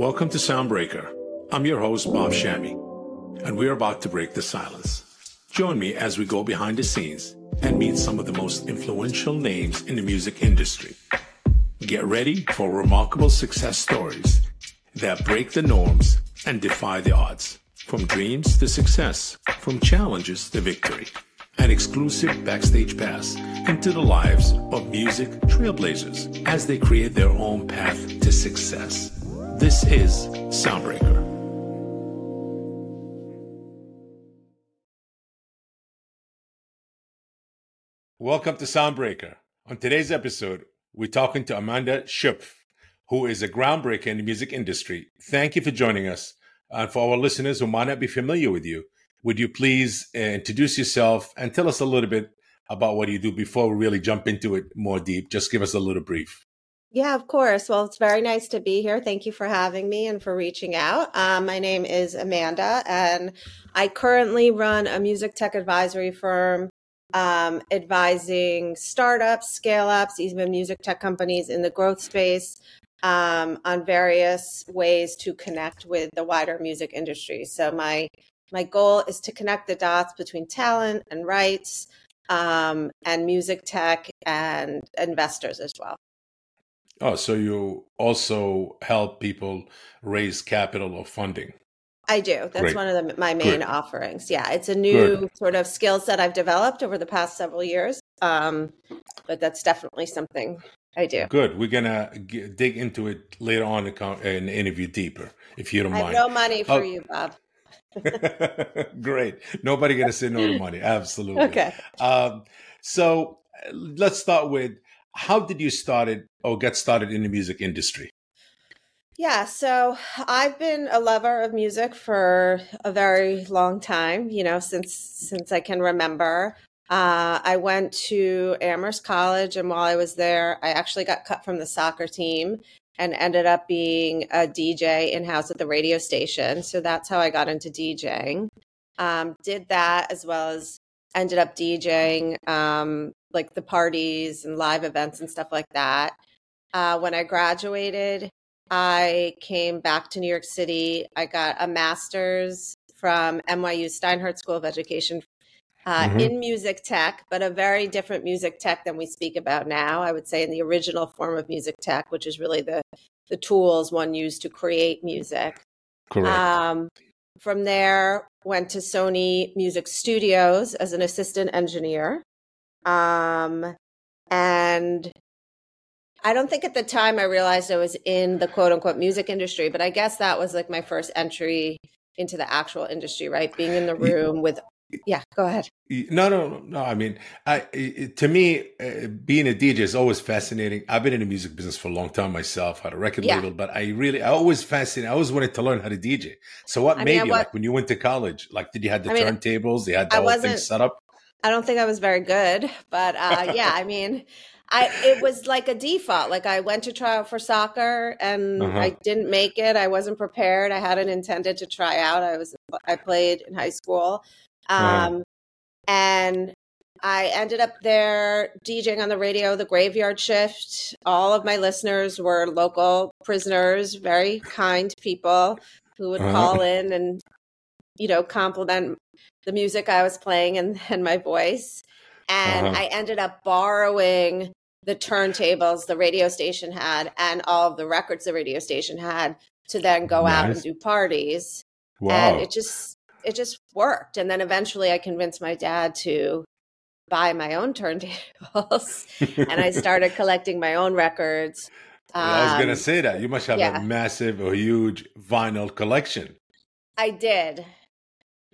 Welcome to Soundbreaker. I'm your host, Bob Shammy, and we're about to break the silence. Join me as we go behind the scenes and meet some of the most influential names in the music industry. Get ready for remarkable success stories that break the norms and defy the odds. From dreams to success, from challenges to victory. An exclusive backstage pass into the lives of music trailblazers as they create their own path to success. This is Soundbreaker. Welcome to Soundbreaker. On today's episode, we're talking to Amanda Schupf, who is a groundbreaker in the music industry. Thank you for joining us. And for our listeners who might not be familiar with you, would you please uh, introduce yourself and tell us a little bit about what you do before we really jump into it more deep? Just give us a little brief. Yeah, of course. Well, it's very nice to be here. Thank you for having me and for reaching out. Um, my name is Amanda, and I currently run a music tech advisory firm um, advising startups, scale ups, even music tech companies in the growth space um, on various ways to connect with the wider music industry. So my my goal is to connect the dots between talent and rights um, and music tech and investors as well. Oh, so you also help people raise capital or funding? I do. That's Great. one of the, my main Great. offerings. Yeah, it's a new Good. sort of skill set I've developed over the past several years. Um, but that's definitely something I do. Good. We're gonna g- dig into it later on in the interview deeper, if you don't mind. no money for oh. you, Bob. Great. Nobody gonna say no to money. Absolutely. Okay. Um, so let's start with how did you start it or get started in the music industry? Yeah, so I've been a lover of music for a very long time, you know, since since I can remember. Uh, I went to Amherst College, and while I was there, I actually got cut from the soccer team and ended up being a DJ in house at the radio station. So that's how I got into DJing. Um, did that as well as ended up DJing um, like the parties and live events and stuff like that. Uh, when I graduated, I came back to New York City. I got a master's from NYU Steinhardt School of Education uh, mm-hmm. in music tech, but a very different music tech than we speak about now. I would say in the original form of music tech, which is really the the tools one used to create music. Correct. Um, from there, went to Sony Music Studios as an assistant engineer. Um, and I don't think at the time I realized I was in the quote unquote music industry, but I guess that was like my first entry into the actual industry, right? Being in the room with yeah go ahead no no no i mean i to me uh, being a dj is always fascinating i've been in the music business for a long time myself had a record yeah. label but i really i always fascinated i always wanted to learn how to dj so what I made mean, you what, like when you went to college like did you have the I mean, turntables they had the I whole thing set up i don't think i was very good but uh, yeah i mean I it was like a default. Like I went to try out for soccer and uh-huh. I didn't make it. I wasn't prepared. I hadn't intended to try out. I was I played in high school. Um, And I ended up there DJing on the radio, the graveyard shift. All of my listeners were local prisoners, very kind people who would uh-huh. call in and, you know, compliment the music I was playing and, and my voice. And uh-huh. I ended up borrowing the turntables the radio station had and all of the records the radio station had to then go nice. out and do parties. Wow. And it just it just worked. And then eventually I convinced my dad to buy my own turntables and I started collecting my own records. Um, I was going to um, say that. You must have yeah. a massive or huge vinyl collection. I did.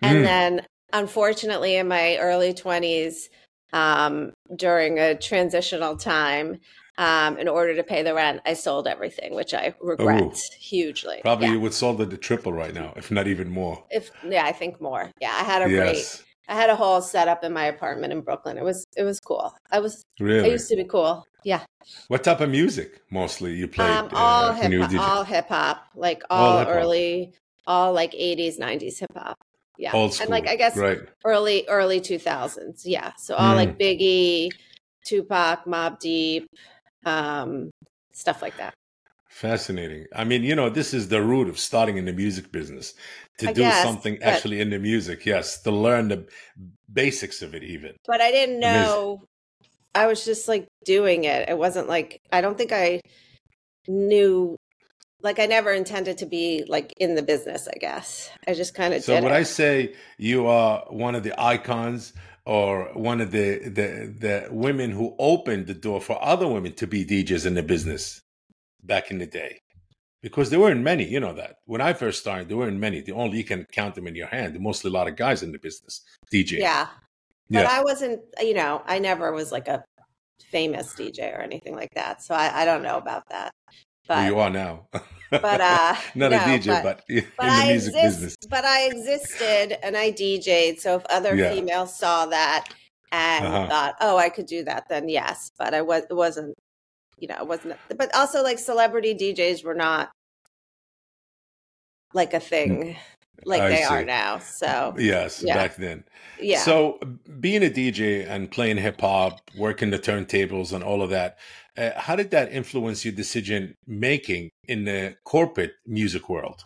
And mm. then unfortunately in my early 20s um, during a transitional time um, in order to pay the rent, I sold everything, which I regret Ooh. hugely. Probably yeah. you would sold it to triple right now, if not even more. If yeah, I think more. Yeah, I had a yes. great. I had a whole setup in my apartment in Brooklyn. It was it was cool. I was really I used to be cool. Yeah. What type of music mostly you played? Um, all uh, hip all hip hop, like all, all early, all like eighties, nineties hip hop. Yeah, old school. And like I guess right. early early two thousands. Yeah, so all mm. like Biggie, Tupac, Mobb Deep, um, stuff like that. Fascinating. I mean, you know, this is the root of starting in the music business to I do guess, something but actually in the music. Yes, to learn the basics of it, even. but I didn't know. I was just like doing it. It wasn't like I don't think I knew. Like I never intended to be like in the business. I guess I just kind of So it. I say you are one of the icons or one of the, the the women who opened the door for other women to be DJs in the business back in the day? Because there weren't many, you know that. When I first started, there weren't many. The only you can count them in your hand. Mostly a lot of guys in the business, DJ. Yeah, but Yeah. I wasn't. You know, I never was like a famous DJ or anything like that. So I, I don't know about that. Well, you are now. but uh, Not no, a DJ, but but, in the I music exist, business. but I existed and I DJ'd. So if other Yeah. females saw that and Uh-huh. thought, "Oh, I could do that," then yes. But I was, it wasn't, you know, it wasn't. But also, like celebrity DJs were not like a thing like. I they are now. So Yes, Yeah. back then. yeah, So, being a DJ and playing hip hop, working the turntables and all of that, uh, how did that influence your decision making in the corporate music world?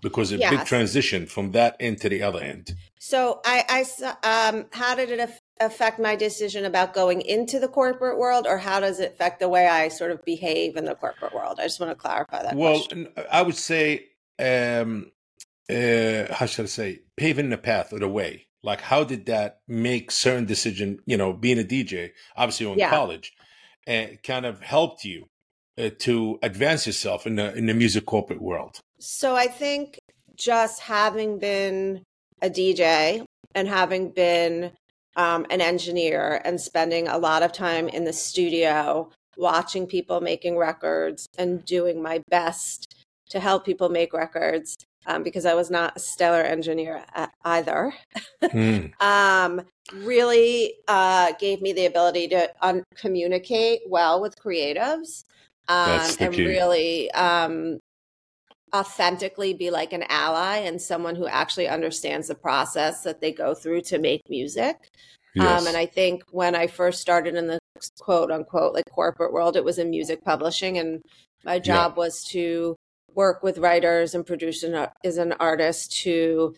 Because a big transition from that end to the other end. So I, I um, how did it aff- affect my decision about going into the corporate world, or how does it affect the way I sort of behave in the corporate world? I just want to clarify that. Well, question. I would say, um, uh, how should I say, paving the path or the way. Like, how did that make certain decision? You know, being a DJ, obviously in Yeah. college, and kind of helped you uh, to advance yourself in the in the music corporate world. So I think just having been a DJ and having been um, an engineer and spending a lot of time in the studio watching people making records and doing my best to help people make records um, because I was not a stellar engineer either. Mm, um, really uh, gave me the ability to un- communicate well with creatives um, and key. really um, authentically be like an ally and someone who actually understands the process that they go through to make music. yes. Um, and I think when I first started in the quote unquote like corporate world, it was in music publishing, and my job was to work with writers and producers as an artist to,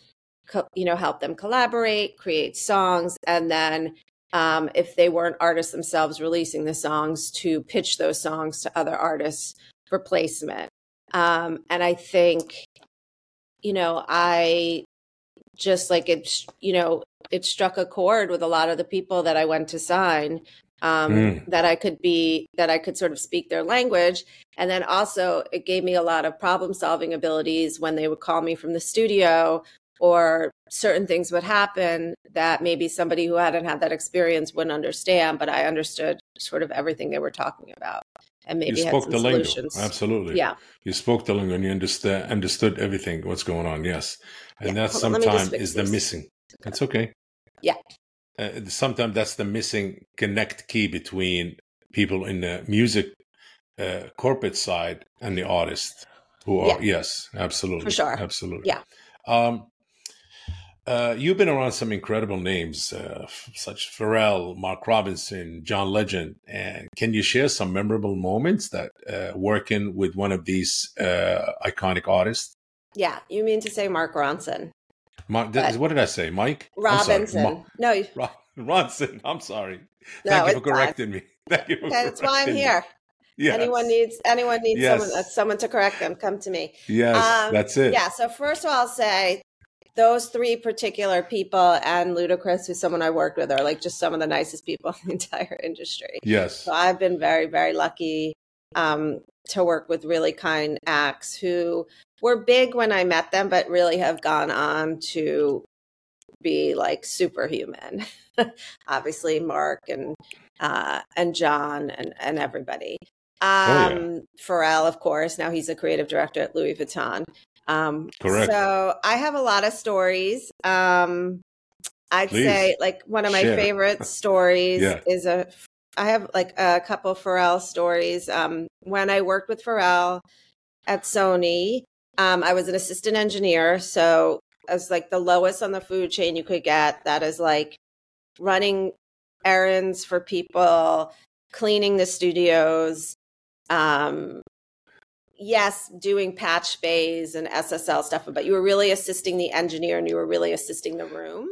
you know, help them collaborate, create songs, and then um, if they weren't artists themselves releasing the songs, to pitch those songs to other artists for placement. Um, and I think, you know, I just like it, you know, it struck a chord with a lot of the people that I went to sign. Um, Mm. That I could be, that I could sort of speak their language. And then also, it gave me a lot of problem solving abilities when they would call me from the studio or certain things would happen that maybe somebody who hadn't had that experience wouldn't understand, but I understood sort of everything they were talking about and maybe you spoke the solutions. Absolutely. Yeah. You spoke the lingo and you understood understood everything what's going on. Yes, and Yeah, that hold on, let me just sometimes is the missing. That's okay. Yeah. Uh, sometimes that's the missing connect key between people in the music uh, corporate side and the artist who are yes, absolutely, For sure. absolutely. Yeah. Um, uh, you've been around some incredible names, uh, such Pharrell, Mark Robinson, John Legend. And can you share some memorable moments that uh, working with one of these uh, iconic artists? Yeah. You mean to say Mark Ronson? Mark, But- what did I say, Mike? I'm sorry, Robinson. Ma- no, you- Ro- Ronson. I'm sorry. no, Thank you for fine. correcting me. Thank you that's why I'm here. Yes. Anyone needs anyone needs Yes. someone uh, someone to correct them, come to me. Yes, Um, that's it. Yeah. So first of all, I'll say those three particular people and Ludacris, who's someone I worked with, are like just some of the nicest people in the entire industry. Yes. So I've been very, very lucky um, to work with really kind acts who were big when I met them, but really have gone on to be like superhuman. Obviously, Mark and uh, and John and and everybody. Um, Oh, yeah. Pharrell, of course. Now he's a creative director at Louis Vuitton. Um, Correct. So I have a lot of stories. Um, I'd Please. say like one of my Share. favorite stories Yeah. is a I have like a couple Pharrell stories. Um, when I worked with Pharrell at Sony, um, I was an assistant engineer. So I was like the lowest on the food chain you could get. That is like running errands for people, cleaning the studios, um, yes, doing patch bays and SSL stuff, but you were really assisting the engineer and you were really assisting the room.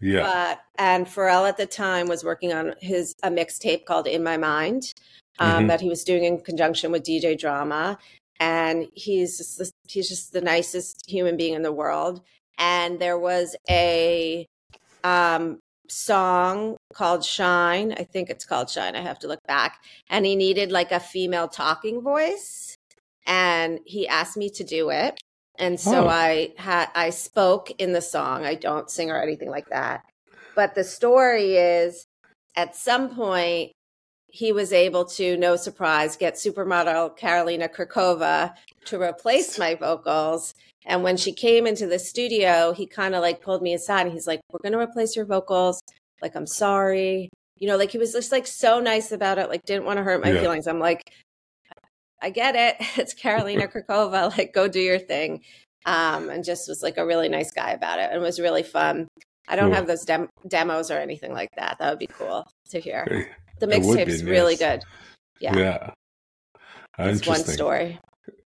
Yeah. But and Pharrell at the time was working on his a mixtape called In My Mind um, mm-hmm. that he was doing in conjunction with DJ Drama, and he's just, he's just the nicest human being in the world. And there was a um, song called Shine. I think it's called Shine. I have to look back. And he needed like a female talking voice, and he asked me to do it. And so oh. I had I spoke in the song. I don't sing or anything like that. But the story is at some point he was able to, no surprise, get supermodel Karolina Kurkova to replace my vocals. And when she came into the studio, he kind of like pulled me aside and he's like, We're going to replace your vocals. Like, I'm sorry. You know, like he was just like so nice about it, like didn't want to hurt my yeah. feelings. I'm like, I get it. It's Karolina Kurkova. Like, go do your thing. Um, and just was like a really nice guy about it. And was really fun. I don't cool. have those dem- demos or anything like that. That would be cool to hear. The mixtape's really good. Yeah. Yeah. It's one story.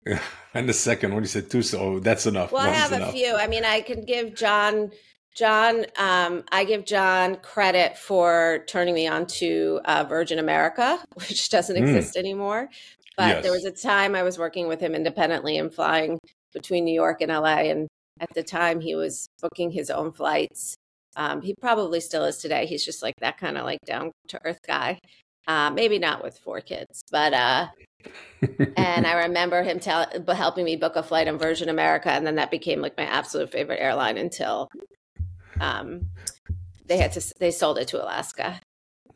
And the second one, you said two, so that's enough. Well, One's I have enough. a few. I mean, I can give John John, um, I give John credit for turning me on to uh, Virgin America, which doesn't mm. exist anymore. But yes. there was a time I was working with him independently and flying between New York and LA. And at the time, he was booking his own flights. Um, he probably still is today. He's just like that kind of like down to earth guy. Uh, maybe not with four kids, but uh, and I remember him tell, helping me book a flight on Virgin America, and then that became like my absolute favorite airline until um, they had to they sold it to Alaska.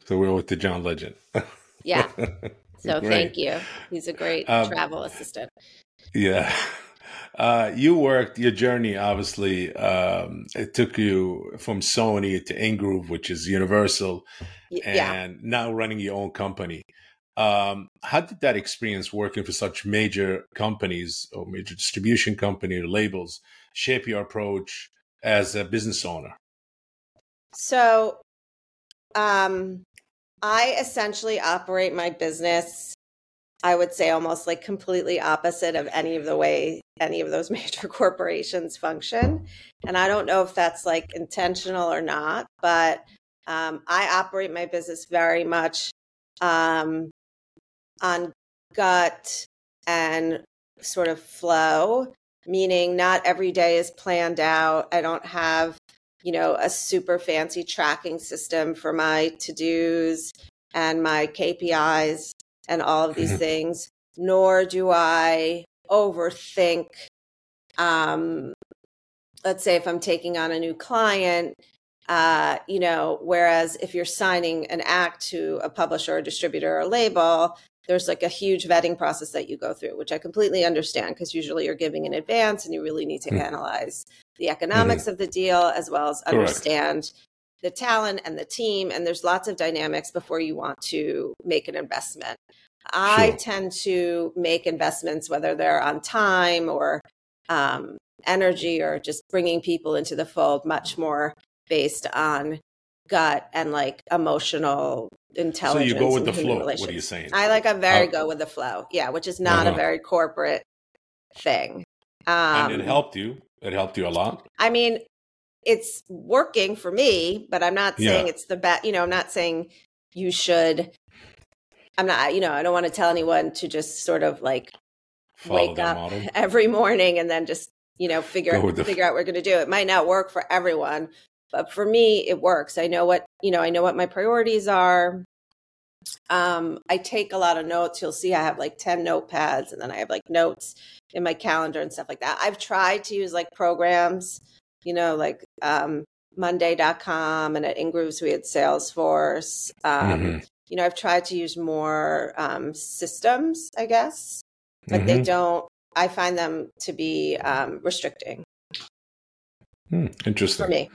So we're with the John Legend. yeah. So great. thank you. He's a great um, travel assistant. Yeah. Uh, you worked your journey. Obviously, um, it took you from Sony to Ingroove, which is Universal, yeah. and now running your own company. Um, how did that experience working for such major companies or major distribution company or labels shape your approach as a business owner? So, um, I essentially operate my business, I would say almost like completely opposite of any of the way any of those major corporations function. And I don't know if that's like intentional or not, but um, I operate my business very much um, on gut and sort of flow meaning not every day is planned out. I don't have, you know, a super fancy tracking system for my to dos and my KPIs and all of these mm-hmm. things, nor do I overthink. Um, let's say if I'm taking on a new client, uh, you know, whereas if you're signing an act to a publisher or distributor or a label, there's like a huge vetting process that you go through, which I completely understand because usually you're giving in advance and you really need to mm. analyze the economics mm-hmm. of the deal as well as understand. The talent and the team. And there's lots of dynamics before you want to make an investment. I sure. tend to make investments, whether they're on time or um, energy or just bringing people into the fold, much more based on gut and like emotional intelligence. So you go with the flow. What are you saying? I like a very uh, go with the flow. Yeah, which is not uh-huh. a very corporate thing. Um, and it um, helped you. It helped you a lot. I mean, it's working for me, but I'm not saying yeah. it's the best. You know, I'm not saying you should. I'm not. You know, I don't want to tell anyone to just sort of like Follow wake up model. every morning and then just you know figure figure out what we're going to do. It might not work for everyone, but for me it works i know what you know i know what my priorities are um i take a lot of notes you'll see i have like 10 notepads and then i have like notes in my calendar and stuff like that i've tried to use like programs you know like um monday.com and at ingrooves we had salesforce um mm-hmm. you know i've tried to use more um systems i guess but mm-hmm. they don't i find them to be um restricting hmm, interesting for me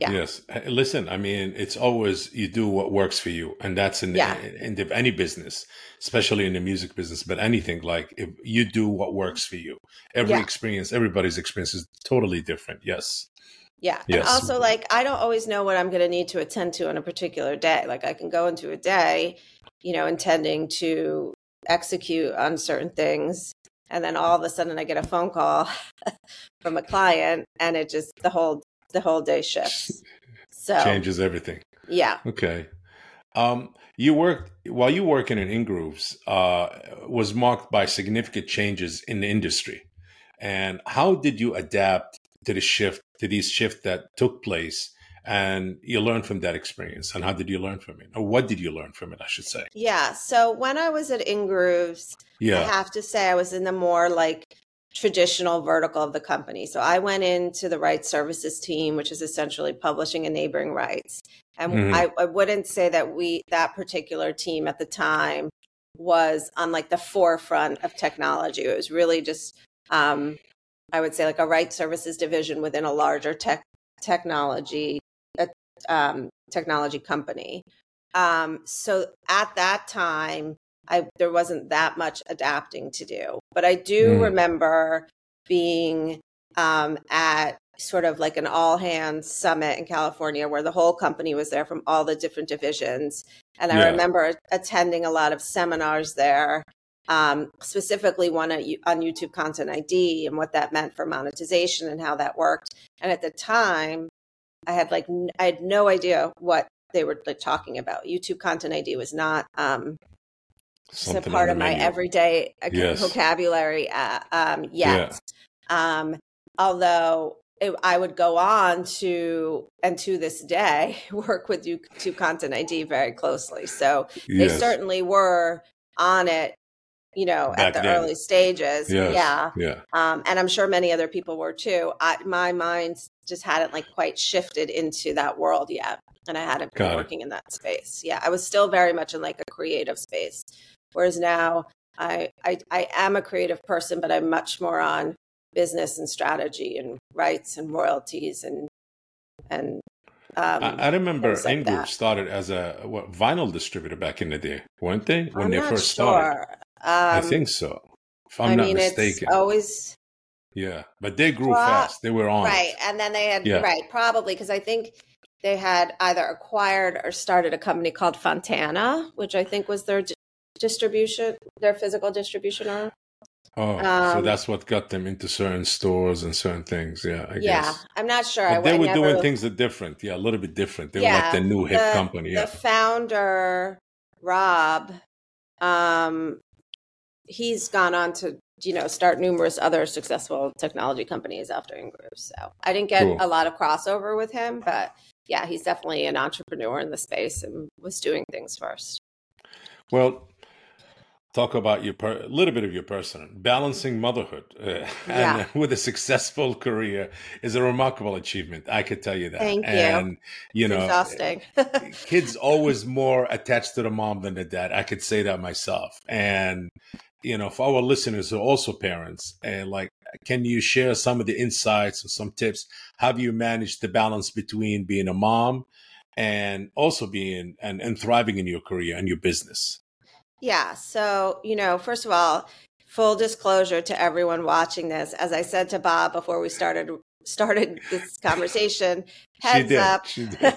yeah. Yes. Listen, I mean, it's always you do what works for you, and that's in, yeah. in, in any business, especially in the music business, but anything like if you do what works for you. Every yeah. experience, everybody's experience is totally different. Yes. Yeah. Yes. And also, like, I don't always know what I'm going to need to attend to on a particular day. Like, I can go into a day, you know, intending to execute on certain things and then all of a sudden I get a phone call from a client, and it just the whole the whole day shifts. So changes everything. Yeah. Okay. Um, you worked while you working in Ingrooves uh, was marked by significant changes in the industry. And how did you adapt to the shift to these shifts that took place? And you learned from that experience. And how did you learn from it? Or what did you learn from it, I should say? Yeah. So when I was at Ingrooves, yeah. I have to say I was in the more like traditional vertical of the company. So I went into the rights services team, which is essentially publishing and neighboring rights. And mm-hmm. I, I wouldn't say that we that particular team at the time was on like the forefront of technology. It was really just um, I would say like a rights services division within a larger tech technology a, um, technology company. Um, so at that time, I there wasn't that much adapting to do. But I do mm. remember being um, at sort of like an all hands summit in California where the whole company was there from all the different divisions. And I yeah. remember attending a lot of seminars there, um, specifically one on YouTube Content ID and what that meant for monetization and how that worked. And at the time, I had like I had no idea what they were like talking about. YouTube Content ID was not um, a part of my everyday uh, yes. vocabulary uh, um, yet. Yeah. Um, although it, I would go on to, and to this day, work with YouTube Content ID very closely. So yes. they certainly were on it, you know, Back at the then. early stages. Yes. Yeah. Yeah. Um, and I'm sure many other people were too. I, my mind just hadn't like quite shifted into that world yet. And I hadn't been Got working it. in that space. Yeah. I was still very much in like a creative space. Whereas now I, I, I am a creative person, but I'm much more on business and strategy and rights and royalties and and um, I, I, remember like started as a what, vinyl distributor back in the day, weren't they? When I'm they first sure. started, um, I think so. If I'm I not mean, mistaken, always. Yeah, but they grew Pro- fast. They were on right, and then they had yeah. right probably because I think they had either acquired or started a company called Fontana, which I think was their distribution, their physical distribution arm. Oh, um, so that's what got them into certain stores and certain things. Yeah, I guess yeah. Guess. I'm not sure. But they were never... doing things that different. Yeah, a little bit different. They yeah, were like the new hip the, company. Yeah. The founder, Rob, um, he's gone on to you know start numerous other successful technology companies after Ingrooves. So I didn't get cool. a lot of crossover with him, but yeah, he's definitely an entrepreneur in the space and was doing things first. Well, talk about your per- a little bit of your person balancing motherhood uh, and yeah. with a successful career is a remarkable achievement i could tell you that. Thank and you, you know exhausting. kids always more attached to the mom than the dad i could say that myself. And you know for our listeners who are also parents and like can you share some of the insights or some tips? How do you manage the balance between being a mom and also being and, and thriving in your career and your business yeah. So, you know, first of all, full disclosure to everyone watching this, as I said to Bob before we started started this conversation, heads up.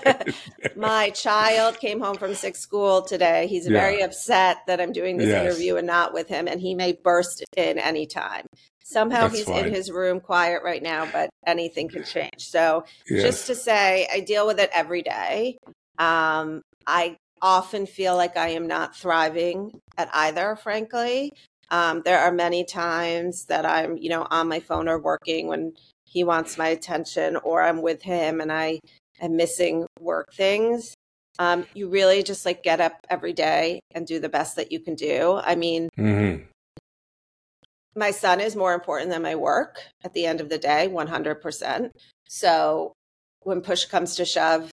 my child came home from sick school today. He's yeah. very upset that I'm doing this yes. interview and not with him, and he may burst in anytime. Somehow That's he's fine. in his room quiet right now, but anything can change. So, yes. just to say, I deal with it every day. Um, I often feel like I am not thriving at either, frankly. Um, there are many times that I'm, you know, on my phone or working when he wants my attention, or I'm with him and I am missing work things. Um, you really just like get up every day and do the best that you can do. I mean, mm-hmm. my son is more important than my work at the end of the day, 100%. So when push comes to shove,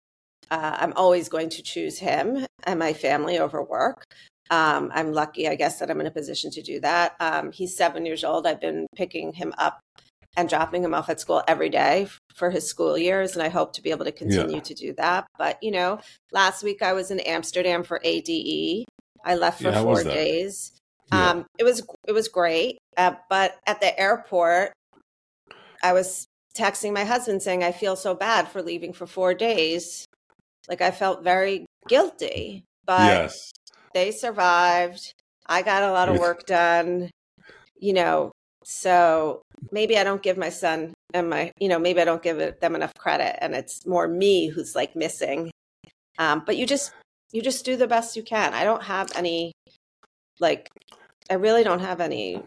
uh, I'm always going to choose him and my family over work. Um, I'm lucky, I guess, that I'm in a position to do that. Um, he's seven years old. I've been picking him up and dropping him off at school every day for his school years, and I hope to be able to continue yeah. to do that. But you know, last week I was in Amsterdam for ADE. I left for yeah, four days. Yeah. Um, it was it was great, uh, but at the airport, I was texting my husband saying I feel so bad for leaving for four days like I felt very guilty, but yes. they survived. I got a lot of work done. You know, so maybe I don't give my son and my, you know, maybe I don't give it, them enough credit, and it's more me who's like missing. Um, but you just you just do the best you can. I don't have any like I really don't have any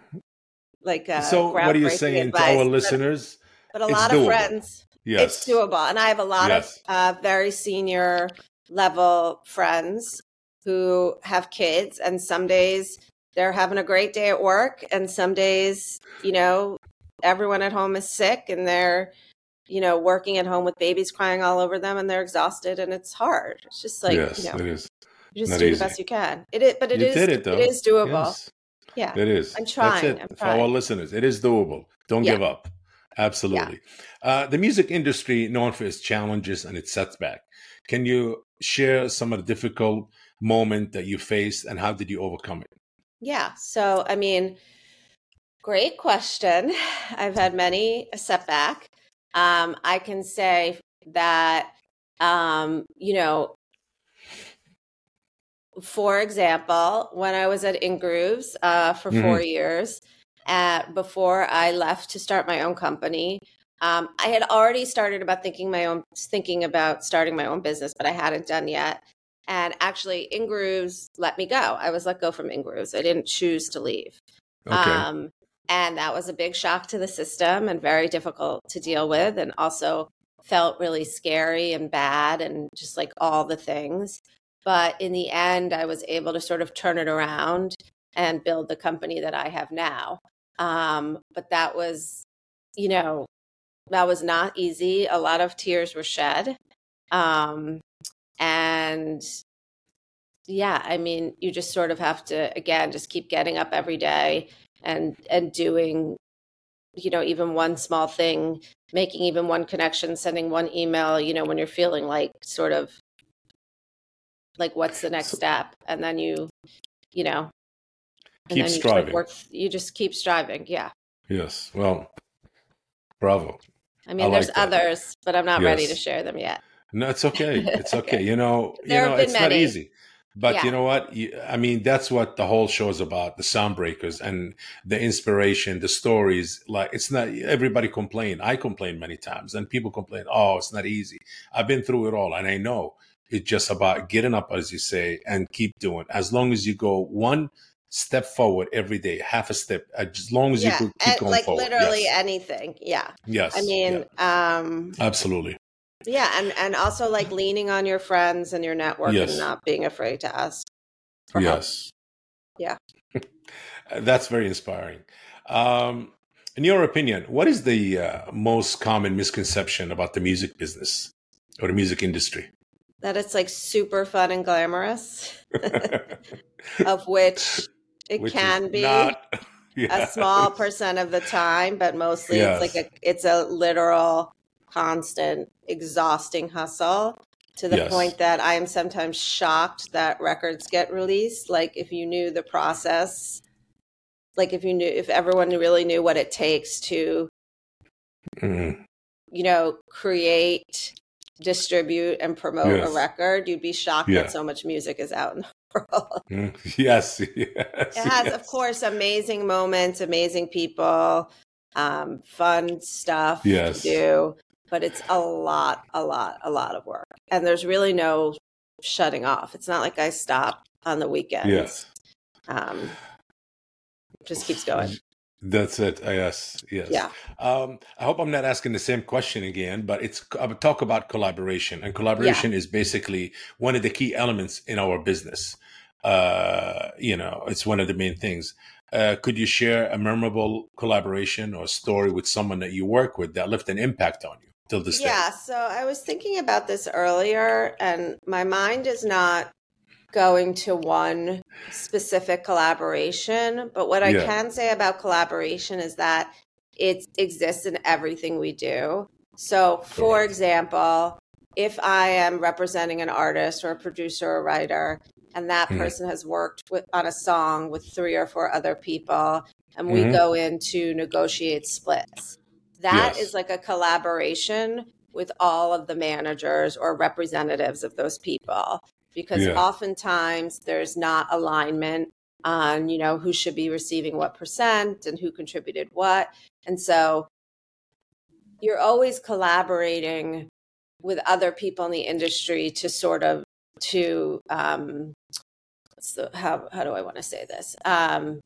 like uh, so what are you saying advice, to our listeners? But a lot doable. of friends, yes. it's doable, and I have a lot yes. of uh, very senior level friends who have kids, and some days they're having a great day at work, and some days, you know, everyone at home is sick, and they're you know, working at home with babies crying all over them and they're exhausted and it's hard. It's just like, yes, you know, it is. You just Not do easy. the best you can. It is, but it you is, it, it is doable. Yes. Yeah. It is. I'm trying. I'm For our listeners, it is doable. Don't Yeah. give up. Absolutely. Uh, the music industry known for its challenges and its setback. Can you share some of the difficult moment that you faced and how did you overcome it? Yeah. So, I mean, great question. I've had many a setback. Um, I can say that, um, you know, for example, when I was at Ingrooves uh, for Mhm. four years, uh, before I left to start my own company, um, I had already started about thinking my own, thinking about starting my own business, but I hadn't done yet. And actually, Ingrooves let me go. I was let go from Ingrooves. I didn't choose to leave. Okay. Um, and that was a big shock to the system and very difficult to deal with, and also felt really scary and bad and just like all the things. But in the end, I was able to sort of turn it around and build the company that I have now. Um, but that was, you know, that was not easy. A lot of tears were shed. Um, and yeah, I mean, you just sort of have to, again, just keep getting up every day and and doing you know even one small thing making even one connection sending one email you know when you're feeling like sort of like what's the next step and then you you know Keep then you just, like, striving. work you just keep striving yeah Yes. Well, bravo. i mean I there's like others but i'm not ready to share them yet No, it's okay. It's okay. You know, you know, it's not easy. But Yeah. you know what? I mean, that's what the whole show is about: the sound breakers and the inspiration, the stories. Like, it's not everybody complain. I complain many times, and people complain. Oh, it's not easy. I've been through it all, and I know it's just about getting up, as you say, and keep doing. As long as you go one step forward every day, half a step, as long as yeah you could keep going like forward. literally yes. anything yeah yes. i mean um absolutely. yeah and and also like leaning on your friends and your network Yes. and not being afraid to ask for help. Yes. Yeah. That's very inspiring. Um, in your opinion, what is the uh, most common misconception about the music business or the music industry? that it's like super fun and glamorous, of which it can be not- a small percent of the time, but mostly Yes. it's like a it's a literal, constant, exhausting hustle to the Yes. point that I am sometimes shocked that records get released. Like if you knew the process, like if you knew if everyone really knew what it takes to Mhm. you know, create, distribute, and promote Yes. a record, you'd be shocked Yeah. that so much music is out in the world. Yes, yes. It has, yes. of course, amazing moments, amazing people, um, fun stuff Yes. to do, but it's a lot, a lot, a lot of work. And there's really no shutting off. It's not like I stop on the weekends. Yes. Um, it just keeps going. That's it. Uh, Yes, yes. Yeah. Um, I hope I'm not asking the same question again, but it's I would talk about collaboration, and collaboration is basically one of the key elements in our business. Uh, you know, it's one of the main things. Uh, could you share a memorable collaboration or story with someone that you work with that left an impact on you till this day? Yeah, so I was thinking about this earlier, and my mind is not going to one specific collaboration. But what I Yeah. can say about collaboration is that it exists in everything we do. So, for example, if I am representing an artist or a producer or a writer, and that Mhm. person has worked with, on a song with three or four other people, and we Mhm. go in to negotiate splits. That is Yes. like a collaboration with all of the managers or representatives of those people because Yeah. oftentimes there's not alignment on, you know, who should be receiving what percent and who contributed what. And so you're always collaborating with other people in the industry to sort of to um so how how do I want to say this? Um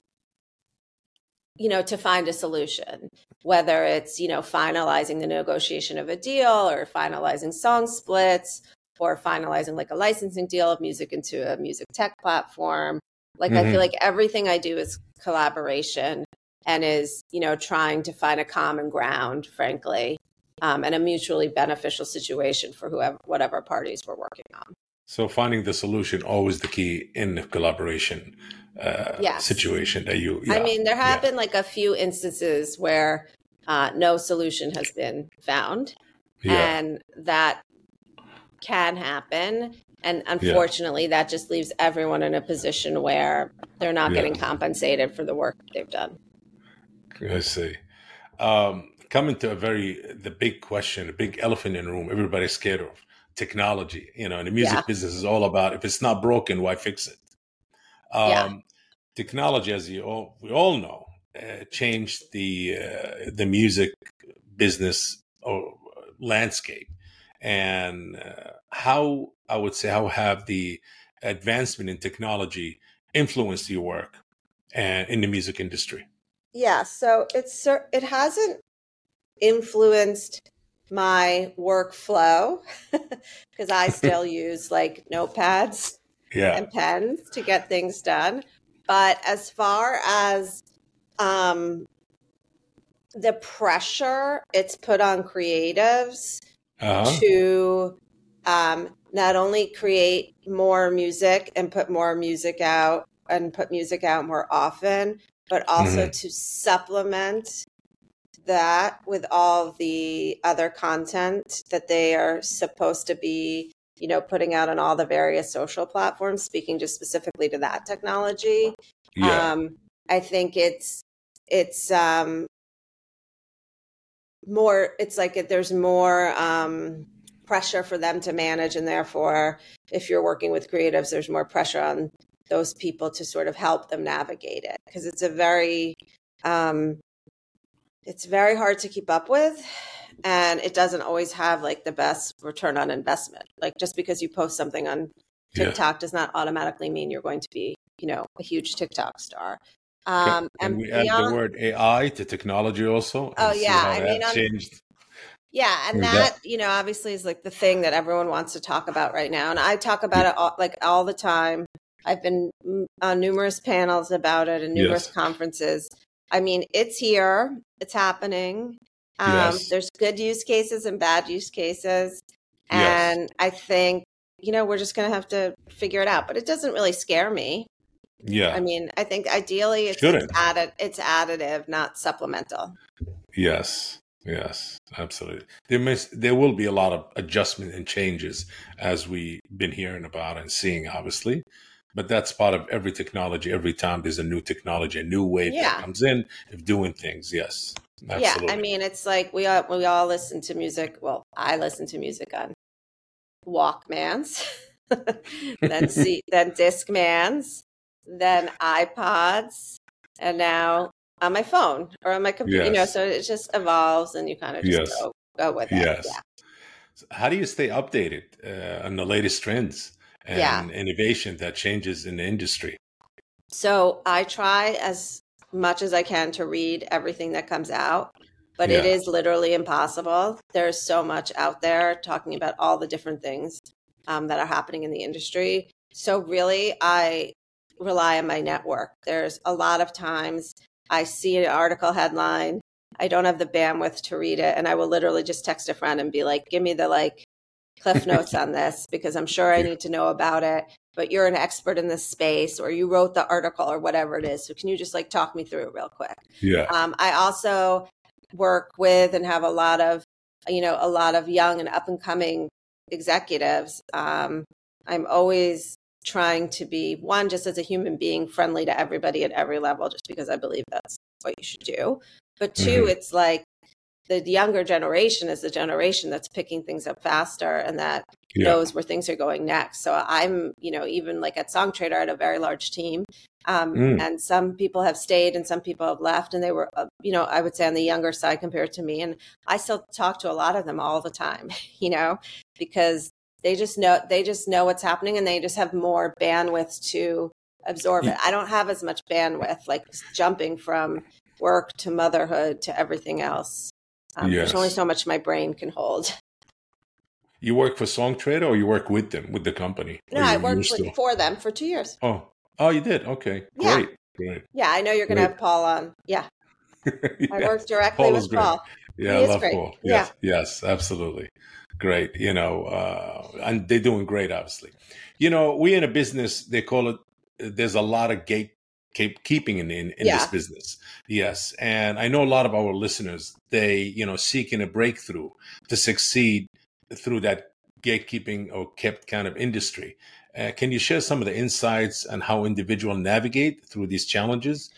you know, to find a solution, whether it's, you know, finalizing the negotiation of a deal or finalizing song splits or finalizing like a licensing deal of music into a music tech platform. Like mm-hmm. I feel mm-hmm. like everything I do is collaboration and is, you know, trying to find a common ground, frankly, um, and a mutually beneficial situation for whoever, whatever parties we're working on. So finding the solution always the key in the collaboration uh, yes. situation that you. Yeah, I mean, there have yeah. been like a few instances where uh, no solution has been found, yeah. and that can happen. And unfortunately, that just leaves everyone in a position where they're not getting compensated for the work they've done. I see. Um, coming to a very the big question, a big elephant in the room. Everybody's scared of technology. You know, and the music yeah. business is all about if it's not broken, why fix it? Um, yeah. Technology, as you all we all know, uh, changed the uh, the music business or landscape, and uh, how I would say how have the advancement in technology influenced your work and in the music industry? Yeah, so it's it hasn't influenced my workflow because I still use like notepads yeah. and pens to get things done. But as far as um, the pressure it's put on creatives uh-huh. to um, not only create more music and put more music out and put music out more often, but also mm-hmm. to supplement that with all the other content that they are supposed to be you know putting out on all the various social platforms speaking just specifically to that technology yeah. um i think it's it's um more it's like there's more um pressure for them to manage. And therefore if you're working with creatives there's more pressure on those people to sort of help them navigate it. Because it's a very um it's very hard to keep up with. And it doesn't always have like the best return on investment. Like just because you post something on tiktok yeah. does not automatically mean you're going to be you know a huge tiktok star um can, and we beyond, add the word ai to technology also oh yeah i mean changed yeah and that, you know obviously is like the thing that everyone wants to talk about right now and i talk about it all, like all the time i've been on numerous panels about it and numerous yes. conferences I mean, it's here, it's happening. Um, yes. There's good use cases and bad use cases. And yes. I think, you know, we're just going to have to figure it out. But it doesn't really scare me. Yeah. I mean, I think ideally it's, it's, added, it's additive, not supplemental. Yes. Yes, absolutely. There may, there will be a lot of adjustment and changes as we've been hearing about and seeing, obviously but that's part of every technology. Every time there's a new technology, a new wave yeah. that comes in of doing things. Yes. Absolutely. Yeah, I mean, it's like we all we all listen to music. Well, I listen to music on Walkmans, then see then Discmans, then iPods, and now on my phone or on my computer. Yes. You know, so it just evolves, and you kind of just yes. go go with it. Yes. Yeah. So how do you stay updated uh, on the latest trends? and yeah. innovation that changes in the industry? So I try as much as I can to read everything that comes out, but yeah. it is literally impossible. There's so much out there talking about all the different things um, that are happening in the industry. So really, I rely on my network. There's a lot of times I see an article headline. I don't have the bandwidth to read it. And I will literally just text a friend and be like, give me the like cliff notes on this because I'm sure I need to know about it. But you're an expert in this space, or you wrote the article, or whatever it is. So can you just like talk me through it real quick? Yeah. Um, I also work with and have a lot of, you know, a lot of young and up and coming executives. Um, I'm always trying to be one, just as a human being, friendly to everybody at every level, just because I believe that's what you should do. But 2 mm-hmm. it's like the younger generation is the generation that's picking things up faster and that yeah. knows where things are going next. So I'm, you know, even like at Songtradr, I had a very large team. Um, mm. And some people have stayed and some people have left. And they were, uh, you know, I would say on the younger side compared to me. And I still talk to a lot of them all the time, you know, because they just know, they just know what's happening and they just have more bandwidth to absorb it. I don't have as much bandwidth, like jumping from work to motherhood to everything else. Um, yes. There's only so much my brain can hold. You work for Songtradr or you work with them, with the company? No, I worked with, for them for two years. Oh, oh, you did? Okay, yeah. great, great. Yeah, I know you're going to have Paul on. Yeah. I work directly Paul with Paul. Yeah, he I love great. Paul. Yes, yeah. yes, absolutely, great. You know, uh, and they're doing great, obviously. You know, we in a business they call it. There's a lot of gate keeping in in, in yeah. this business yes and i know a lot of our listeners they you know seeking a breakthrough to succeed through that gatekeeping or kept kind of industry uh, can you share some of the insights on how individual navigate through these challenges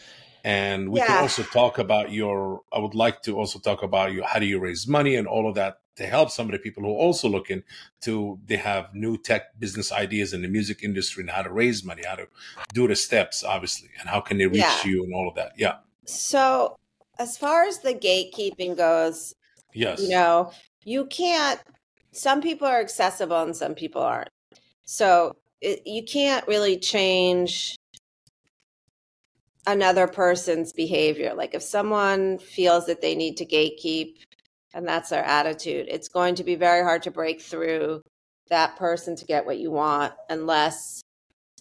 and we yeah. can also talk about your i would like to also talk about you how do you raise money and all of that to help some of the people who are also looking to they have new tech business ideas in the music industry and how to raise money how to do the steps obviously and how can they reach yeah. you and all of that. Yeah. So as far as the gatekeeping goes yes. you know you can't some people are accessible and some people aren't. So it, you can't really change another person's behavior. Like if someone feels that they need to gatekeep and that's their attitude, it's going to be very hard to break through that person to get what you want unless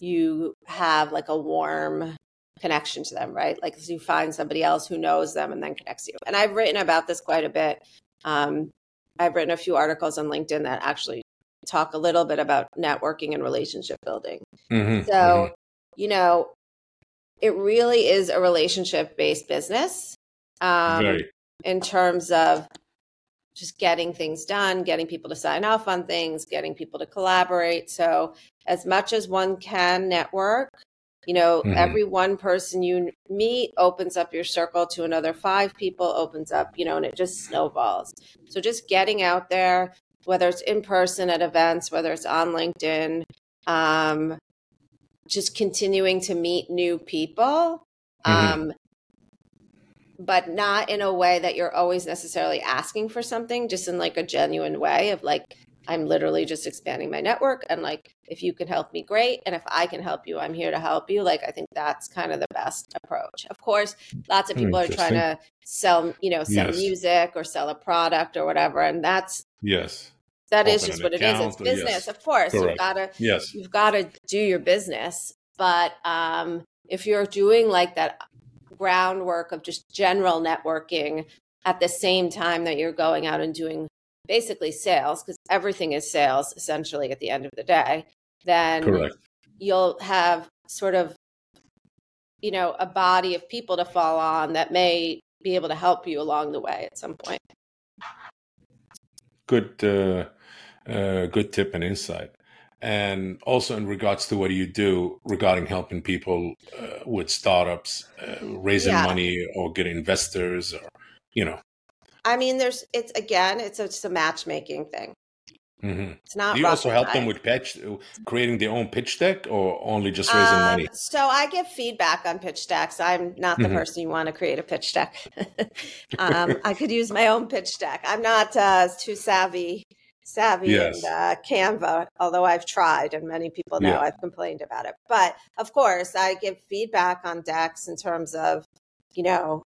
you have like a warm connection to them, right? Like you find somebody else who knows them and then connects you. And I've written about this quite a bit. Um, I've written a few articles on LinkedIn that actually talk a little bit about networking and relationship building. Mm-hmm, so, mm-hmm. you know, it really is a relationship based business um, in terms of just getting things done, getting people to sign off on things, getting people to collaborate. So, as much as one can network, you know, mm-hmm. every one person you meet opens up your circle to another five people, opens up, you know, and it just snowballs. So, just getting out there, whether it's in person at events, whether it's on LinkedIn, um, just continuing to meet new people. Mm-hmm. Um, but not in a way that you're always necessarily asking for something, just in like a genuine way of like, I'm literally just expanding my network. And like, if you can help me, great. And if I can help you, I'm here to help you. Like, I think that's kind of the best approach. Of course, lots of people are trying to sell, you know, sell yes. music or sell a product or whatever. And that's, yes. That Open is just what it is. It's business, yes. of course. Correct. You've gotta yes. you've gotta do your business. But um if you're doing like that groundwork of just general networking at the same time that you're going out and doing basically sales, because everything is sales essentially at the end of the day, then Correct. you'll have sort of, you know, a body of people to fall on that may be able to help you along the way at some point. Good, uh, uh, good tip and insight and also in regards to what do you do regarding helping people uh, with startups uh, raising yeah. money or getting investors or you know. I mean there's it's again it's a, it's a matchmaking thing. Mm-hmm. it's not do you also help them with pitch creating their own pitch deck or only just raising um, money? so i give feedback on pitch decks. I'm not the mm-hmm. person you want to create a pitch deck. Um, i could use my own pitch deck. I'm not uh, too savvy savvy yes. and uh, Canva, although I've tried and many people know yeah. I've complained about it. But of course, I give feedback on decks in terms of, you know,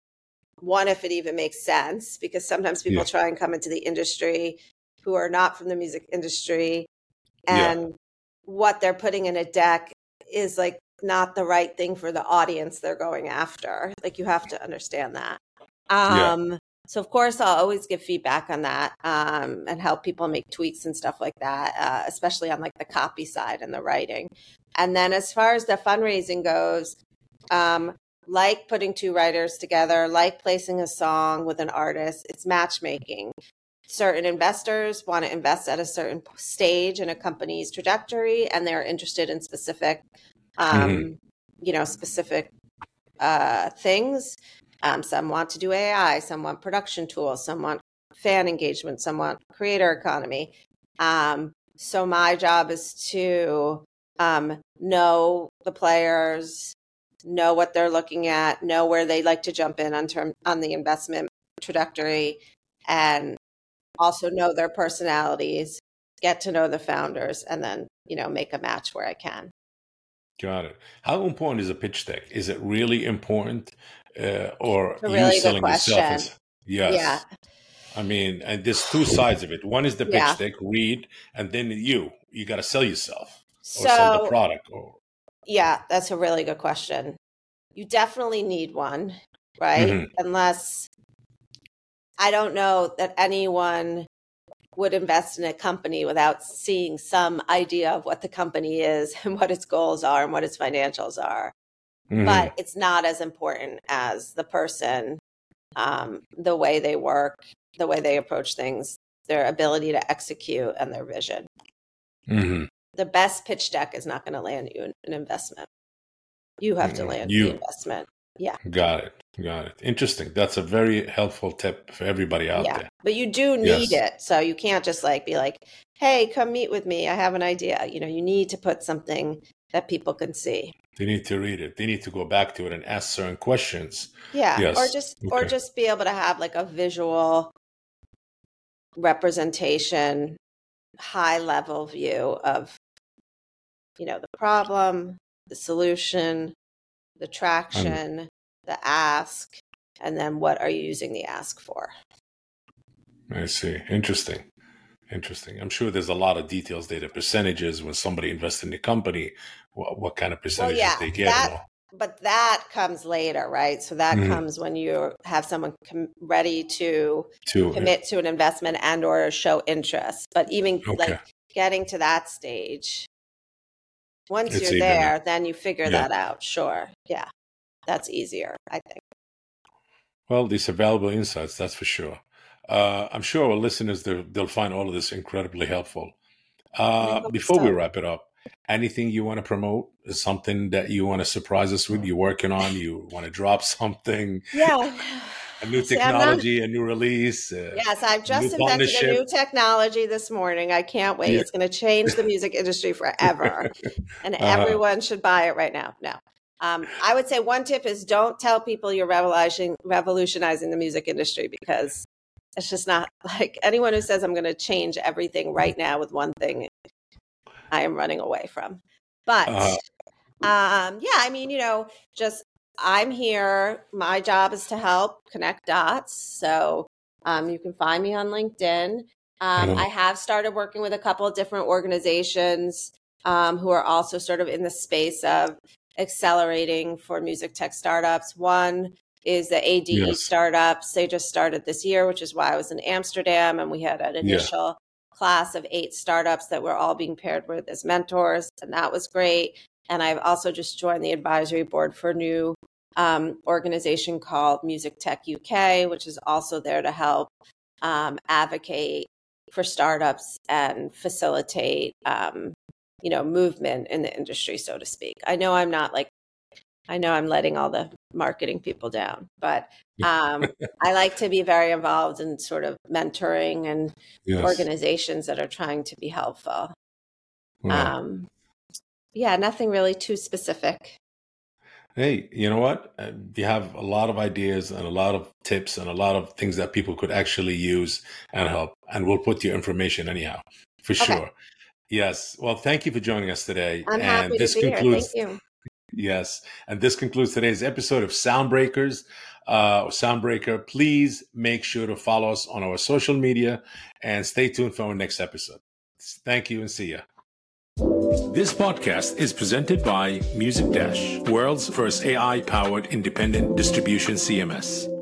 one, if it even makes sense, because sometimes people yeah. try and come into the industry who are not from the music industry and yeah. what they're putting in a deck is like not the right thing for the audience they're going after. Like you have to understand that. Um, so of course, I'll always give feedback on that um, and help people make tweaks and stuff like that, uh, especially on like the copy side and the writing. And then as far as the fundraising goes, um, like putting two writers together, like placing a song with an artist, it's matchmaking. Certain investors want to invest at a certain stage in a company's trajectory, and they're interested in specific, um, mm-hmm. you know, specific uh, things. Um, some want to do AI, some want production tools, some want fan engagement, some want creator economy. Um, so my job is to um, know the players, know what they're looking at, know where they like to jump in on term on the investment trajectory, and also know their personalities, get to know the founders, and then you know make a match where I can. Got it. How important is a pitch deck? Is it really important, uh, or really you selling yourself? As, yes. Yeah. I mean, and there's two sides of it. One is the pitch yeah. deck, read, and then you. You got to sell yourself or so, sell the product. Or yeah, that's a really good question. You definitely need one, right? Mm-hmm. Unless I don't know that anyone would invest in a company without seeing some idea of what the company is and what its goals are and what its financials are. Mm-hmm. But it's not as important as the person, um, the way they work, the way they approach things, their ability to execute, and their vision. Mm-hmm. The best pitch deck is not going to land you an investment. You have to mm-hmm. land you. the investment. Yeah. Got it. Got it. Interesting. That's a very helpful tip for everybody out yeah. there. But you do need yes. it. So you can't just like be like, hey, come meet with me. I have an idea. You know, you need to put something that people can see. They need to read it. They need to go back to it and ask certain questions. Yeah. Yes. Or just okay. or just be able to have like a visual representation, high level view of, you know, the problem, the solution, the traction, the ask, and then what are you using the ask for? I see. Interesting. Interesting. I'm sure there's a lot of details there, the percentages when somebody invests in the company, what, what kind of percentages well, yeah, they get. That, but that comes later, right? So that mm-hmm. comes when you have someone com- ready to, to commit to an investment and or show interest. But even okay. like getting to that stage, once it's you're there, then you figure yeah. that out. Sure. Yeah. That's easier, I think. Well, these are valuable insights, that's for sure. Uh, I'm sure our listeners, they'll find all of this incredibly helpful. Uh, before so. we wrap it up, anything you want to promote? Something that you want to surprise us with? You're working on? You want to drop something? Yeah. a new technology, not, a new release. Uh, yes, I've just invented a new technology this morning. I can't wait. Yeah. It's going to change the music industry forever, and uh, everyone should buy it right now. No, um, I would say one tip is don't tell people you're revolutionizing, revolutionizing the music industry because it's just not like anyone who says I'm going to change everything right now with one thing, I am running away from. But uh, um, yeah, I mean, you know, just I'm here. My job is to help connect dots. So um, you can find me on LinkedIn. Um, I have started working with a couple of different organizations um, who are also sort of in the space of accelerating for music tech startups. One is the ADE yes. startups. They just started this year, which is why I was in Amsterdam, and we had an initial yeah. class of eight startups that were all being paired with as mentors, and that was great. And I've also just joined the advisory board for a new um, organization called Music Tech UK, which is also there to help um, advocate for startups and facilitate um, you know movement in the industry so to speak i know i'm not like i know i'm letting all the marketing people down but um, i like to be very involved in sort of mentoring and yes. organizations that are trying to be helpful wow. um, yeah nothing really too specific hey you know what uh, you have a lot of ideas and a lot of tips and a lot of things that people could actually use and help and we'll put your information anyhow for okay. sure Yes. Well, thank you for joining us today. I'm and happy this to be concludes, here. Thank you. Yes. And this concludes today's episode of Soundbreakers. Uh, Soundbreaker, please make sure to follow us on our social media and stay tuned for our next episode. Thank you and see ya. This podcast is presented by Music Dash, world's first AI powered independent distribution CMS.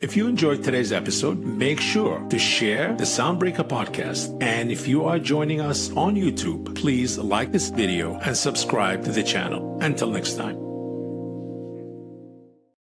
If you enjoyed today's episode, make sure to share the Soundbreaker podcast. And if you are joining us on YouTube, please like this video and subscribe to the channel. Until next time.